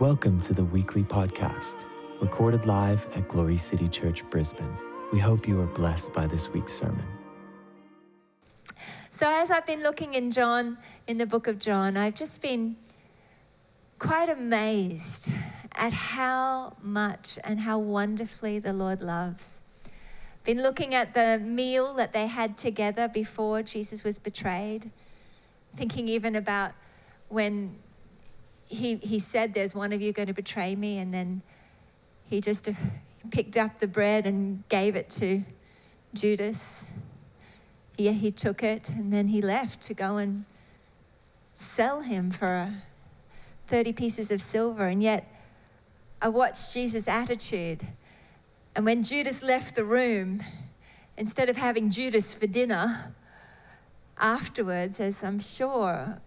Welcome to the weekly podcast, recorded live at Glory City Church, Brisbane. We hope you are blessed by this week's sermon. So, as I've been looking in John, in the book of John, I've just been quite amazed at how much and how wonderfully the Lord loves. Been looking at the meal that they had together before Jesus was betrayed, thinking even about when he, he said, There's one of you going to betray me. And then he just uh, picked up the bread and gave it to Judas. He, he took it and then he left to go and sell him for uh, 30 pieces of silver. And yet, I watched Jesus' attitude. And when Judas left the room, instead of having Judas for dinner afterwards, as I'm sure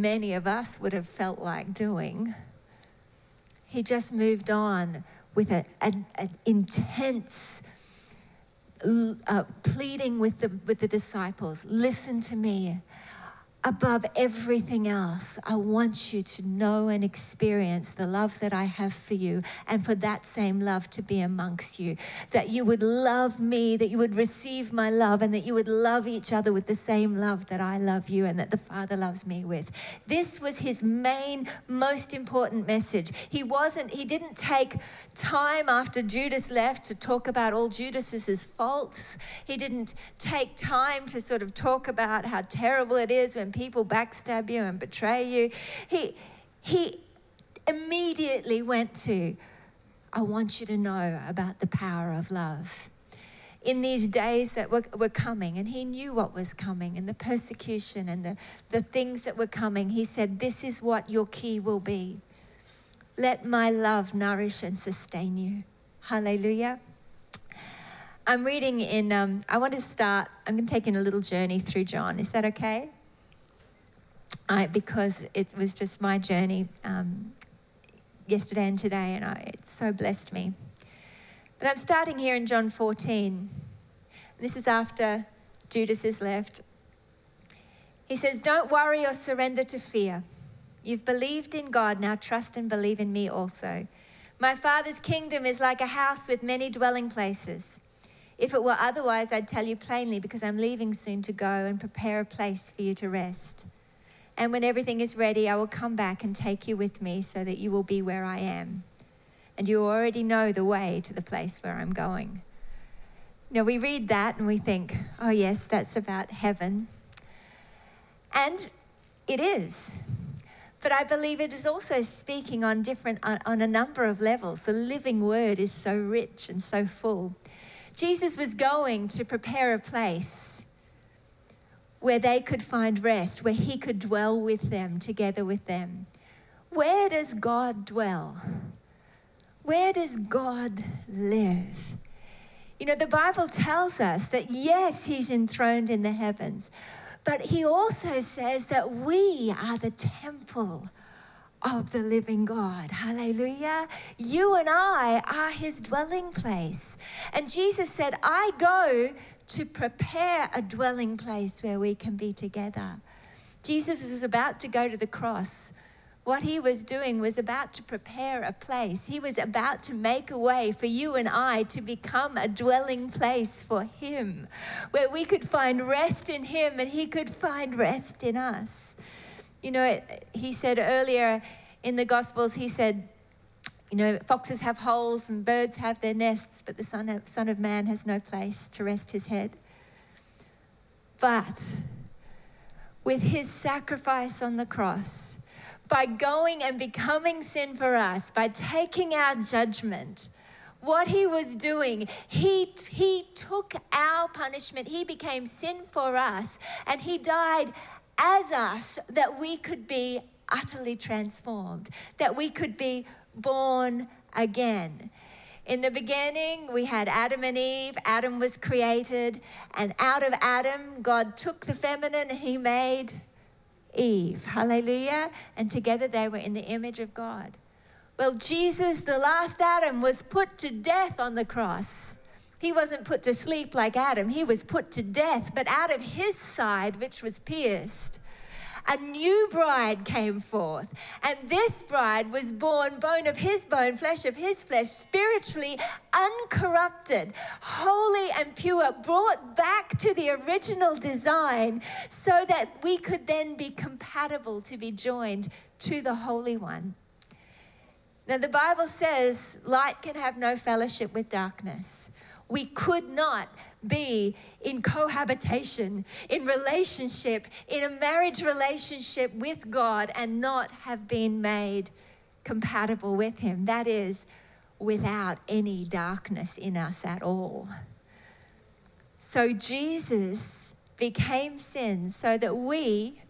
many of us would have felt like doing. He just moved on with an intense uh, pleading with the, with the disciples listen to me above everything else, I want you to know and experience the love that I have for you, and for that same love to be amongst you. That you would love me, that you would receive my love, and that you would love each other with the same love that I love you and that the Father loves me with. This was his main, most important message. He wasn't, he didn't take time after Judas left to talk about all Judas's faults. He didn't take time to sort of talk about how terrible it is when people backstab you and betray you. He, he immediately went to, I want you to know about the power of love. In these days that were, were coming, and he knew what was coming, and the persecution and the, the things that were coming, he said, This is what your key will be. Let my love nourish and sustain you. Hallelujah. I'm reading in, um, I want to start, I'm going to take in a little journey through John. Is that okay? I, because it was just my journey um, yesterday and today, and I, it's so blessed me. But I'm starting here in John 14. This is after Judas is left. He says, Don't worry or surrender to fear. You've believed in God, now trust and believe in me also. My Father's kingdom is like a house with many dwelling places. If it were otherwise, I'd tell you plainly, because I'm leaving soon to go and prepare a place for you to rest. And when everything is ready, I will come back and take you with me so that you will be where I am. And you already know the way to the place where I'm going. Now, we read that and we think, oh, yes, that's about heaven. And it is. But I believe it is also speaking on different, on a number of levels. The living word is so rich and so full. Jesus was going to prepare a place where they could find rest, where He could dwell with them, together with them. Where does God dwell? Where does God live? You know, the Bible tells us that yes, He's enthroned in the heavens, but He also says that we are the temple of the living God. Hallelujah. You and I are his dwelling place. And Jesus said, I go to prepare a dwelling place where we can be together. Jesus was about to go to the cross. What he was doing was about to prepare a place. He was about to make a way for you and I to become a dwelling place for him, where we could find rest in him and he could find rest in us. You know, he said earlier in the Gospels, he said, you know, foxes have holes and birds have their nests, but the Son of, son of Man has no place to rest his head. But with his sacrifice on the cross, by going and becoming sin for us, by taking our judgment, what he was doing, he, he took our punishment. He became sin for us, and he died as us that we could be utterly transformed, that we could be born again. In the beginning, we had Adam and Eve. Adam was created, and out of Adam, God took the feminine he made Eve. Hallelujah. And together they were in the image of God. Well, Jesus, the last Adam, was put to death on the cross. He wasn't put to sleep like Adam, he was put to death. But out of his side, which was pierced, a new bride came forth. And this bride was born bone of his bone, flesh of his flesh, spiritually uncorrupted, holy and pure, brought back to the original design so that we could then be compatible to be joined to the Holy One. Now, the Bible says light can have no fellowship with darkness. We could not be in cohabitation, in relationship, in a marriage relationship with God and not have been made compatible with Him. That is, without any darkness in us at all. So Jesus became sin so that we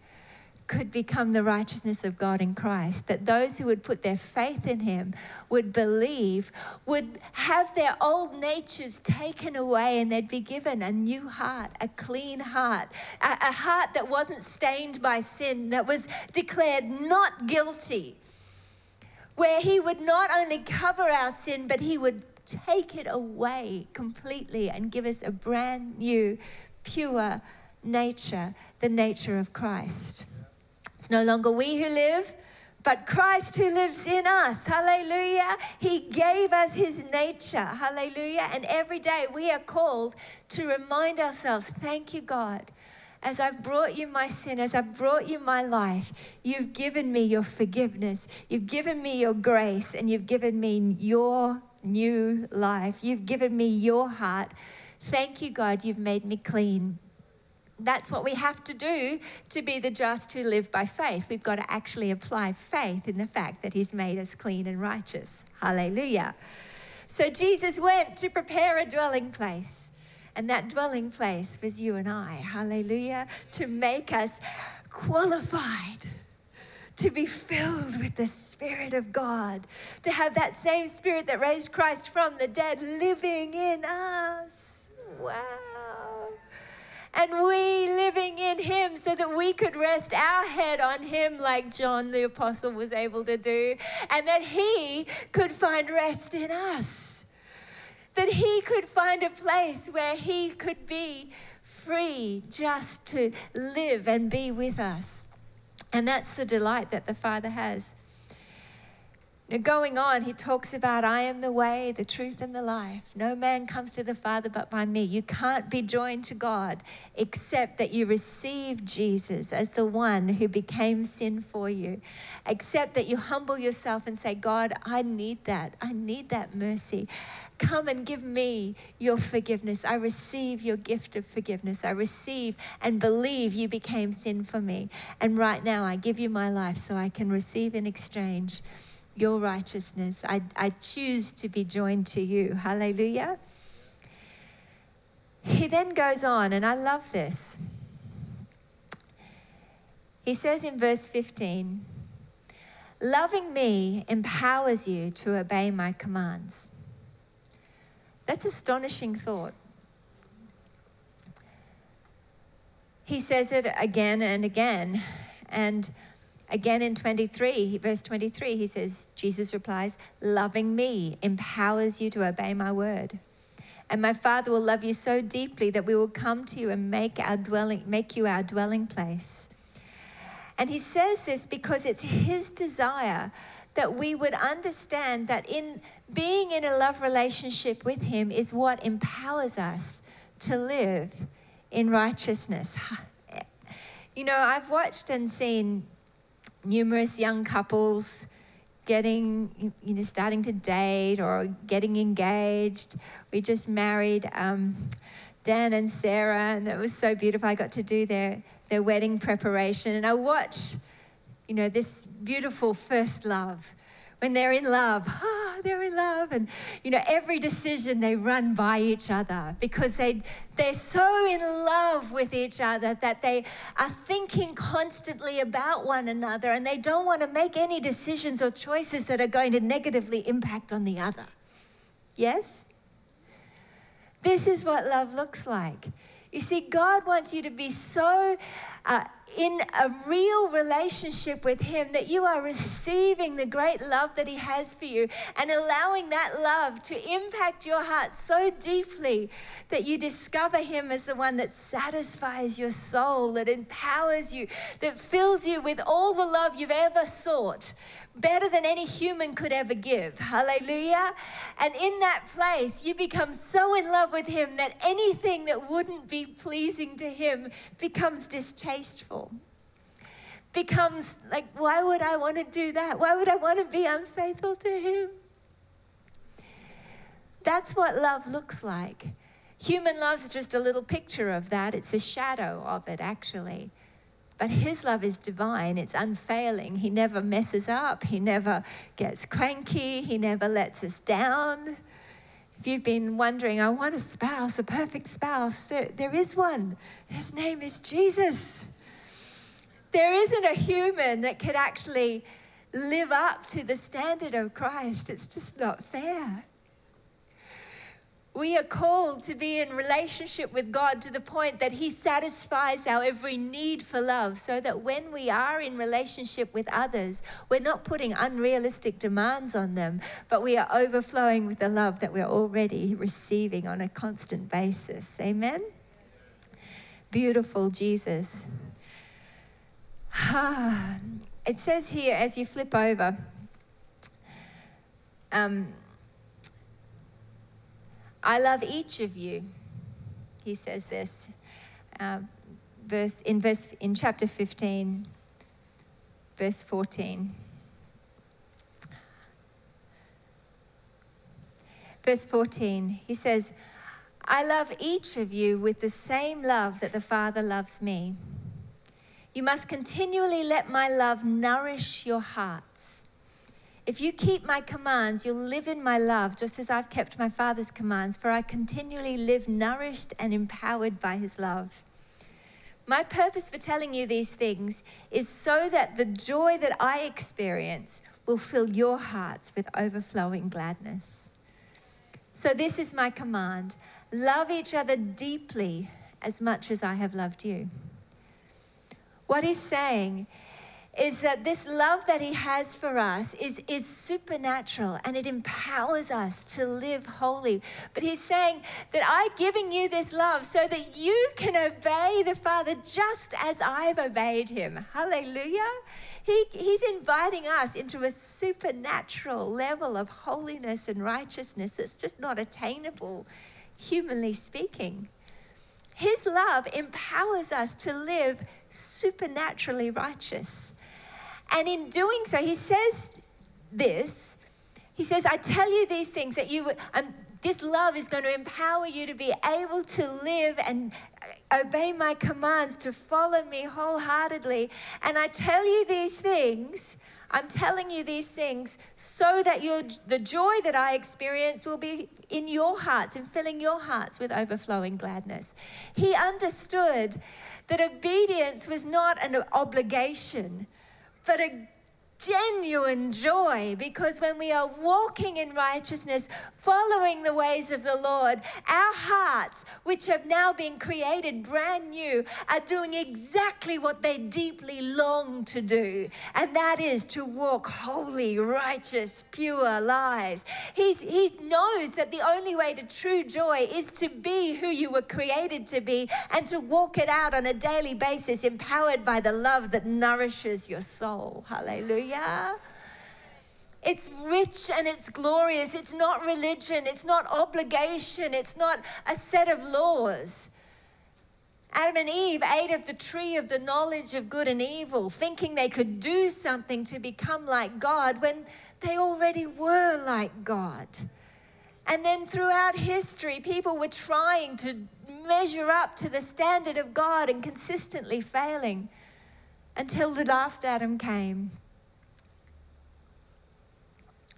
could become the righteousness of God in Christ. That those who would put their faith in Him would believe, would have their old natures taken away, and they'd be given a new heart, a clean heart, a, a heart that wasn't stained by sin, that was declared not guilty. Where He would not only cover our sin, but He would take it away completely and give us a brand new, pure nature, the nature of Christ. It's no longer we who live, but Christ who lives in us. Hallelujah. He gave us his nature. Hallelujah. And every day we are called to remind ourselves thank you, God. As I've brought you my sin, as I've brought you my life, you've given me your forgiveness, you've given me your grace, and you've given me your new life. You've given me your heart. Thank you, God, you've made me clean. That's what we have to do to be the just who live by faith. We've got to actually apply faith in the fact that He's made us clean and righteous. Hallelujah. So Jesus went to prepare a dwelling place. And that dwelling place was you and I. Hallelujah. To make us qualified to be filled with the Spirit of God, to have that same Spirit that raised Christ from the dead living in us. Wow and we living in Him so that we could rest our head on Him like John the Apostle was able to do, and that He could find rest in us. That He could find a place where He could be free just to live and be with us. And that's the delight that the Father has. Now, going on, he talks about, I am the way, the truth, and the life. No man comes to the Father but by me. You can't be joined to God except that you receive Jesus as the one who became sin for you. Except that you humble yourself and say, God, I need that. I need that mercy. Come and give me your forgiveness. I receive your gift of forgiveness. I receive and believe you became sin for me. And right now, I give you my life so I can receive in exchange your righteousness. I, I choose to be joined to you. Hallelujah. He then goes on, and I love this. He says in verse 15, Loving me empowers you to obey my commands. That's astonishing thought. He says it again and again. And Again in 23, verse 23, he says, Jesus replies, Loving me empowers you to obey my word. And my Father will love you so deeply that we will come to you and make our dwelling, make you our dwelling place. And he says this because it's his desire that we would understand that in being in a love relationship with him is what empowers us to live in righteousness. You know, I've watched and seen numerous young couples getting, you know, starting to date or getting engaged. We just married um, Dan and Sarah, and it was so beautiful. I got to do their, their wedding preparation, and I watched, you know, this beautiful first love when they're in love, oh, they're in love. And, you know, every decision they run by each other because they, they're so in love with each other that they are thinking constantly about one another and they don't want to make any decisions or choices that are going to negatively impact on the other. Yes? This is what love looks like. You see, God wants you to be so uh, in a real relationship with Him that you are receiving the great love that He has for you and allowing that love to impact your heart so deeply that you discover Him as the one that satisfies your soul, that empowers you, that fills you with all the love you've ever sought, better than any human could ever give. Hallelujah. And in that place, you become so in love with Him that anything that wouldn't be pleasing to Him becomes distasteful. Becomes like, why would I want to do that? Why would I want to be unfaithful to Him? That's what love looks like. Human love is just a little picture of that, it's a shadow of it, actually. But his love is divine, it's unfailing. He never messes up, he never gets cranky, he never lets us down. If you've been wondering, I want a spouse, a perfect spouse, there, there is one. His name is Jesus. There isn't a human that could actually live up to the standard of Christ. It's just not fair. We are called to be in relationship with God to the point that He satisfies our every need for love, so that when we are in relationship with others, we're not putting unrealistic demands on them, but we are overflowing with the love that we're already receiving on a constant basis. Amen? Beautiful Jesus. it says here as you flip over, um, I love each of you. He says this uh, verse in verse in chapter 15, verse 14. Verse 14, he says, I love each of you with the same love that the Father loves me. You must continually let my love nourish your hearts. If you keep my commands, you'll live in my love, just as I've kept my Father's commands, for I continually live nourished and empowered by his love. My purpose for telling you these things is so that the joy that I experience will fill your hearts with overflowing gladness. So, this is my command love each other deeply as much as I have loved you. What he's saying is that this love that he has for us is, is supernatural and it empowers us to live holy. But he's saying that I'm giving you this love so that you can obey the Father just as I've obeyed him. Hallelujah. He, he's inviting us into a supernatural level of holiness and righteousness that's just not attainable, humanly speaking. His love empowers us to live supernaturally righteous. And in doing so, he says this. He says, I tell you these things that you, um, this love is going to empower you to be able to live and obey my commands, to follow me wholeheartedly. And I tell you these things, I'm telling you these things so that your, the joy that I experience will be in your hearts and filling your hearts with overflowing gladness. He understood that obedience was not an obligation, a genuine joy because when we are walking in righteousness, following the ways of the Lord, our hearts, which have now been created brand new, are doing exactly what they deeply long to do, and that is to walk holy, righteous, pure lives. He's, he knows that the only way to true joy is to be who you were created to be and to walk it out on a daily basis, empowered by the love that nourishes your soul. Hallelujah. Hallelujah. It's rich and it's glorious. It's not religion. It's not obligation. It's not a set of laws. Adam and Eve ate of the tree of the knowledge of good and evil, thinking they could do something to become like God when they already were like God. And then throughout history, people were trying to measure up to the standard of God and consistently failing until the last Adam came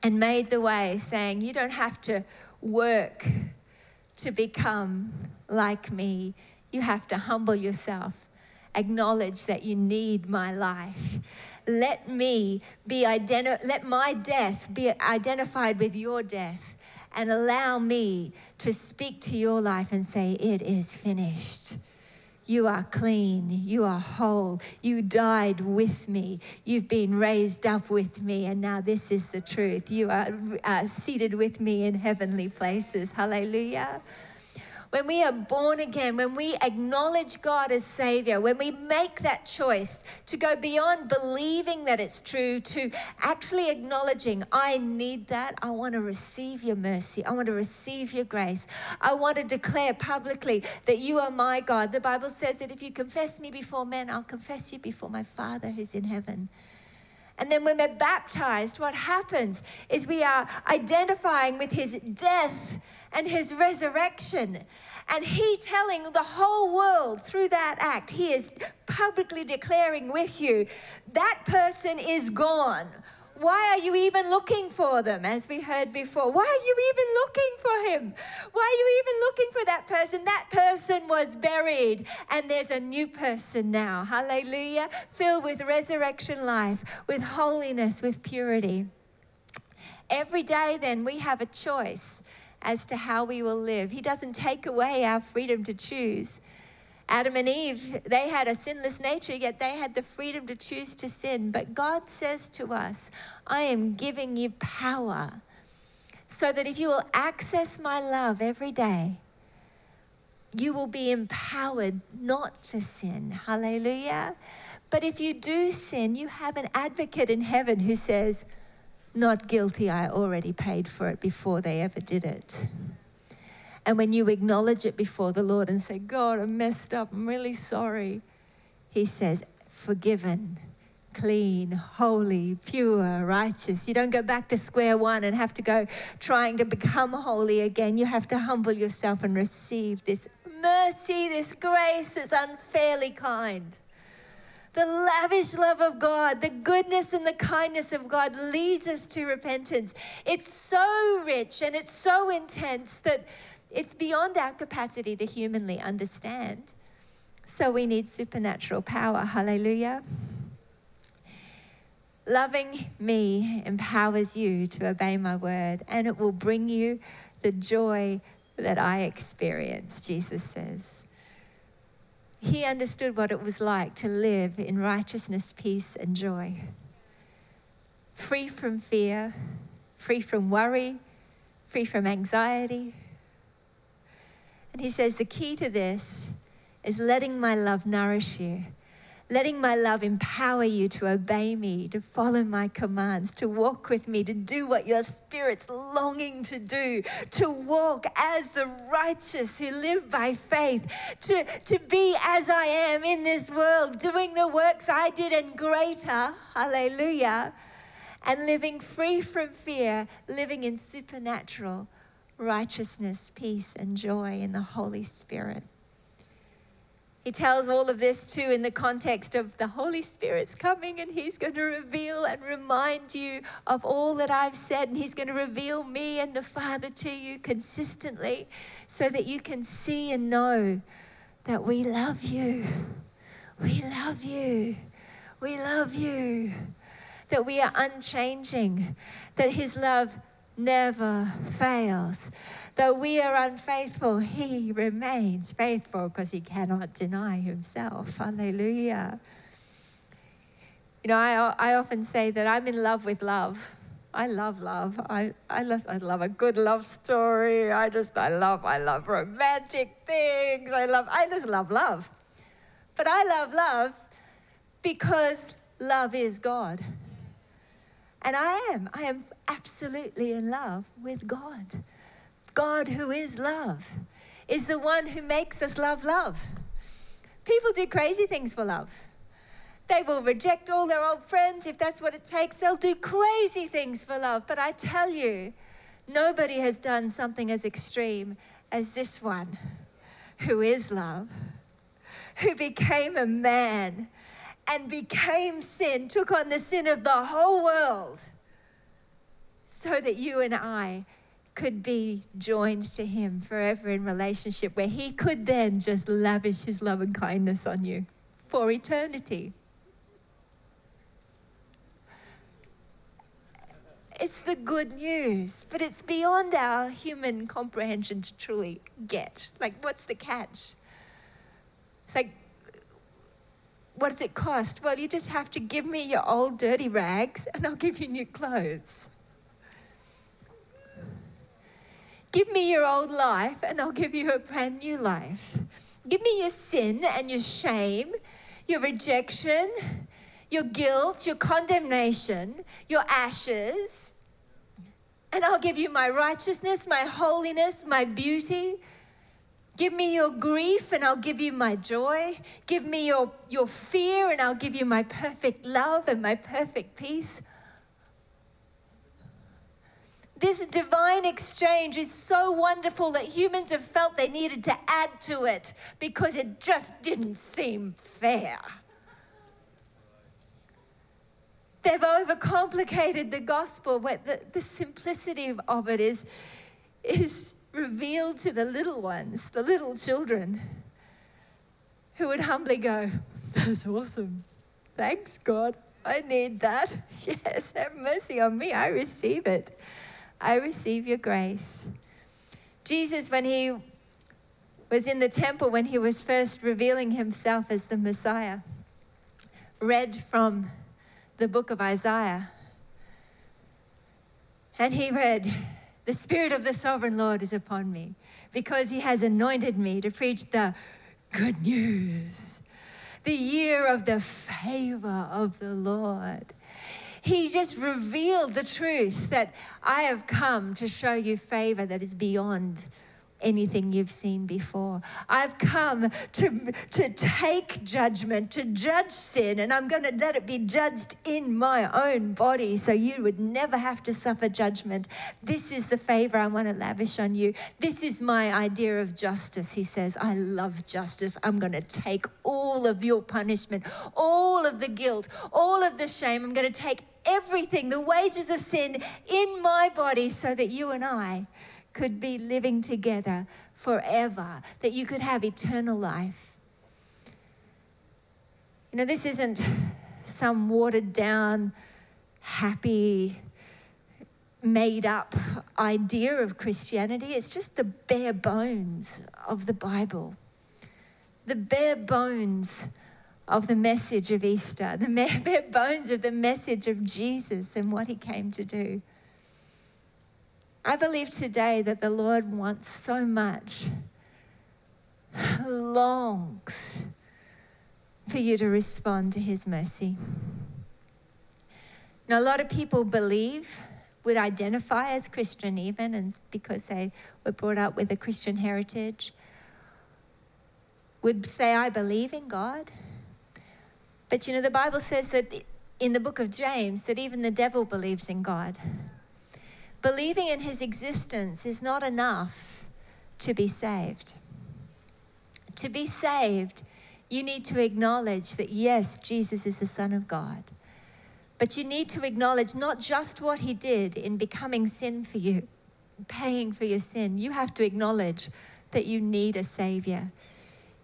and made the way, saying, You don't have to work to become like me. You have to humble yourself, acknowledge that you need my life. Let me be identi- let my death be identified with your death and allow me to speak to your life and say, It is finished. You are clean. You are whole. You died with me. You've been raised up with me. And now this is the truth. You are uh, seated with me in heavenly places. Hallelujah when we are born again, when we acknowledge God as Savior, when we make that choice to go beyond believing that it's true to actually acknowledging, I need that. I want to receive your mercy. I want to receive your grace. I want to declare publicly that you are my God. The Bible says that if you confess me before men, I'll confess you before my Father who's in heaven. And then when we're baptized, what happens is we are identifying with his death and his resurrection. And he telling the whole world through that act, he is publicly declaring with you, that person is gone. Why are you even looking for them, as we heard before? Why are you even looking for him? Why are you even looking for that person? That person was buried, and there's a new person now. Hallelujah. Filled with resurrection life, with holiness, with purity. Every day, then, we have a choice as to how we will live. He doesn't take away our freedom to choose. Adam and Eve, they had a sinless nature, yet they had the freedom to choose to sin. But God says to us, I am giving you power so that if you will access my love every day, you will be empowered not to sin. Hallelujah. But if you do sin, you have an advocate in heaven who says, Not guilty, I already paid for it before they ever did it. And when you acknowledge it before the Lord and say, God, I'm messed up, I'm really sorry, He says, forgiven, clean, holy, pure, righteous. You don't go back to square one and have to go trying to become holy again. You have to humble yourself and receive this mercy, this grace that's unfairly kind. The lavish love of God, the goodness and the kindness of God leads us to repentance. It's so rich and it's so intense that it's beyond our capacity to humanly understand. So we need supernatural power. Hallelujah. Loving me empowers you to obey my word, and it will bring you the joy that I experience, Jesus says. He understood what it was like to live in righteousness, peace, and joy. Free from fear, free from worry, free from anxiety, and he says the key to this is letting my love nourish you, letting my love empower you to obey me, to follow my commands, to walk with me, to do what your spirit's longing to do, to walk as the righteous who live by faith, to, to be as I am in this world, doing the works I did and greater. Hallelujah. And living free from fear, living in supernatural righteousness, peace, and joy in the Holy Spirit. He tells all of this too in the context of the Holy Spirit's coming and He's going to reveal and remind you of all that I've said. And He's going to reveal me and the Father to you consistently so that you can see and know that we love you. We love you. We love you. That we are unchanging. That His love never fails. Though we are unfaithful, he remains faithful because he cannot deny himself. Hallelujah. You know, I, I often say that I'm in love with love. I love love. I, I, love, I love a good love story. I just, I love, I love romantic things. I love, I just love love. But I love love because love is God. And I am. I am absolutely in love with God. God, who is love, is the one who makes us love love. People do crazy things for love. They will reject all their old friends if that's what it takes. They'll do crazy things for love. But I tell you, nobody has done something as extreme as this one, who is love, who became a man and became sin, took on the sin of the whole world, so that you and I could be joined to Him forever in relationship, where He could then just lavish His love and kindness on you for eternity. It's the good news, but it's beyond our human comprehension to truly get. Like, what's the catch? It's like, what does it cost? Well, you just have to give me your old dirty rags and I'll give you new clothes. Give me your old life and I'll give you a brand new life. Give me your sin and your shame, your rejection, your guilt, your condemnation, your ashes, and I'll give you my righteousness, my holiness, my beauty. Give me your grief and I'll give you my joy. Give me your, your fear and I'll give you my perfect love and my perfect peace. This divine exchange is so wonderful that humans have felt they needed to add to it because it just didn't seem fair. They've overcomplicated the gospel, but the, the simplicity of it is, is revealed to the little ones, the little children, who would humbly go, That's awesome. Thanks, God. I need that. Yes, have mercy on me. I receive it. I receive your grace. Jesus, when he was in the temple, when he was first revealing himself as the Messiah, read from the book of Isaiah. And he read, The Spirit of the Sovereign Lord is upon me because he has anointed me to preach the good news, the year of the favor of the Lord. He just revealed the truth that I have come to show you favor that is beyond anything you've seen before. I've come to, to take judgment, to judge sin, and I'm going to let it be judged in my own body so you would never have to suffer judgment. This is the favor I want to lavish on you. This is my idea of justice, he says. I love justice. I'm going to take all of your punishment, all of the guilt, all of the shame. I'm going to take everything, the wages of sin, in my body so that you and I could be living together forever, that you could have eternal life. You know, this isn't some watered down, happy, made up idea of Christianity. It's just the bare bones of the Bible, the bare bones of the message of Easter, the bare bones of the message of Jesus and what he came to do. I believe today that the Lord wants so much, longs for you to respond to his mercy. Now, a lot of people believe, would identify as Christian even, and because they were brought up with a Christian heritage, would say, I believe in God. But you know, the Bible says that in the book of James that even the devil believes in God. Believing in his existence is not enough to be saved. To be saved, you need to acknowledge that yes, Jesus is the Son of God. But you need to acknowledge not just what he did in becoming sin for you, paying for your sin. You have to acknowledge that you need a Savior.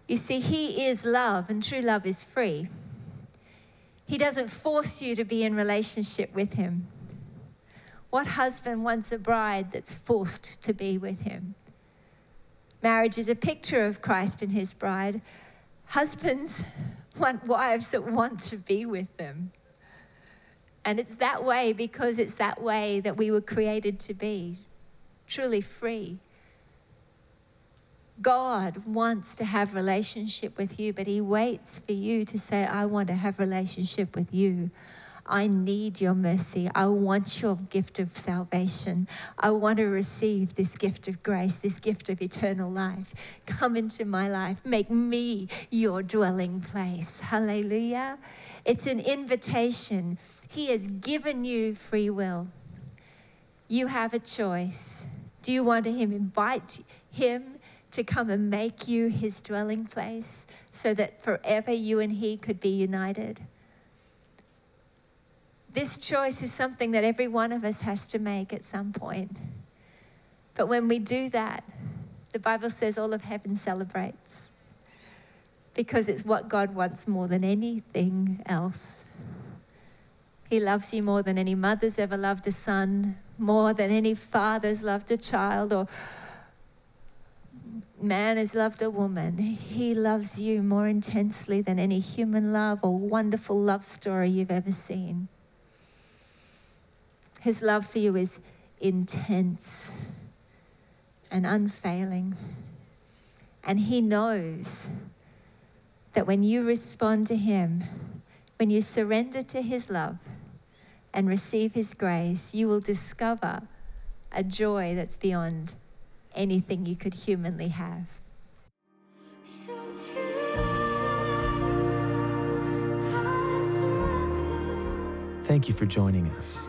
You see, he is love, and true love is free. He doesn't force you to be in relationship with him. What husband wants a bride that's forced to be with him? Marriage is a picture of Christ and his bride. Husbands want wives that want to be with them. And it's that way because it's that way that we were created to be truly free. God wants to have relationship with you, but he waits for you to say, I want to have relationship with you. I need your mercy. I want your gift of salvation. I want to receive this gift of grace, this gift of eternal life. Come into my life. Make me your dwelling place. Hallelujah. It's an invitation. He has given you free will. You have a choice. Do you want him invite him to come and make you his dwelling place so that forever you and he could be united? This choice is something that every one of us has to make at some point. But when we do that, the Bible says all of heaven celebrates because it's what God wants more than anything else. He loves you more than any mother's ever loved a son, more than any father's loved a child, or man has loved a woman, he loves you more intensely than any human love or wonderful love story you've ever seen. His love for you is intense and unfailing. And he knows that when you respond to him, when you surrender to his love and receive his grace, you will discover a joy that's beyond anything you could humanly have. Thank you for joining us.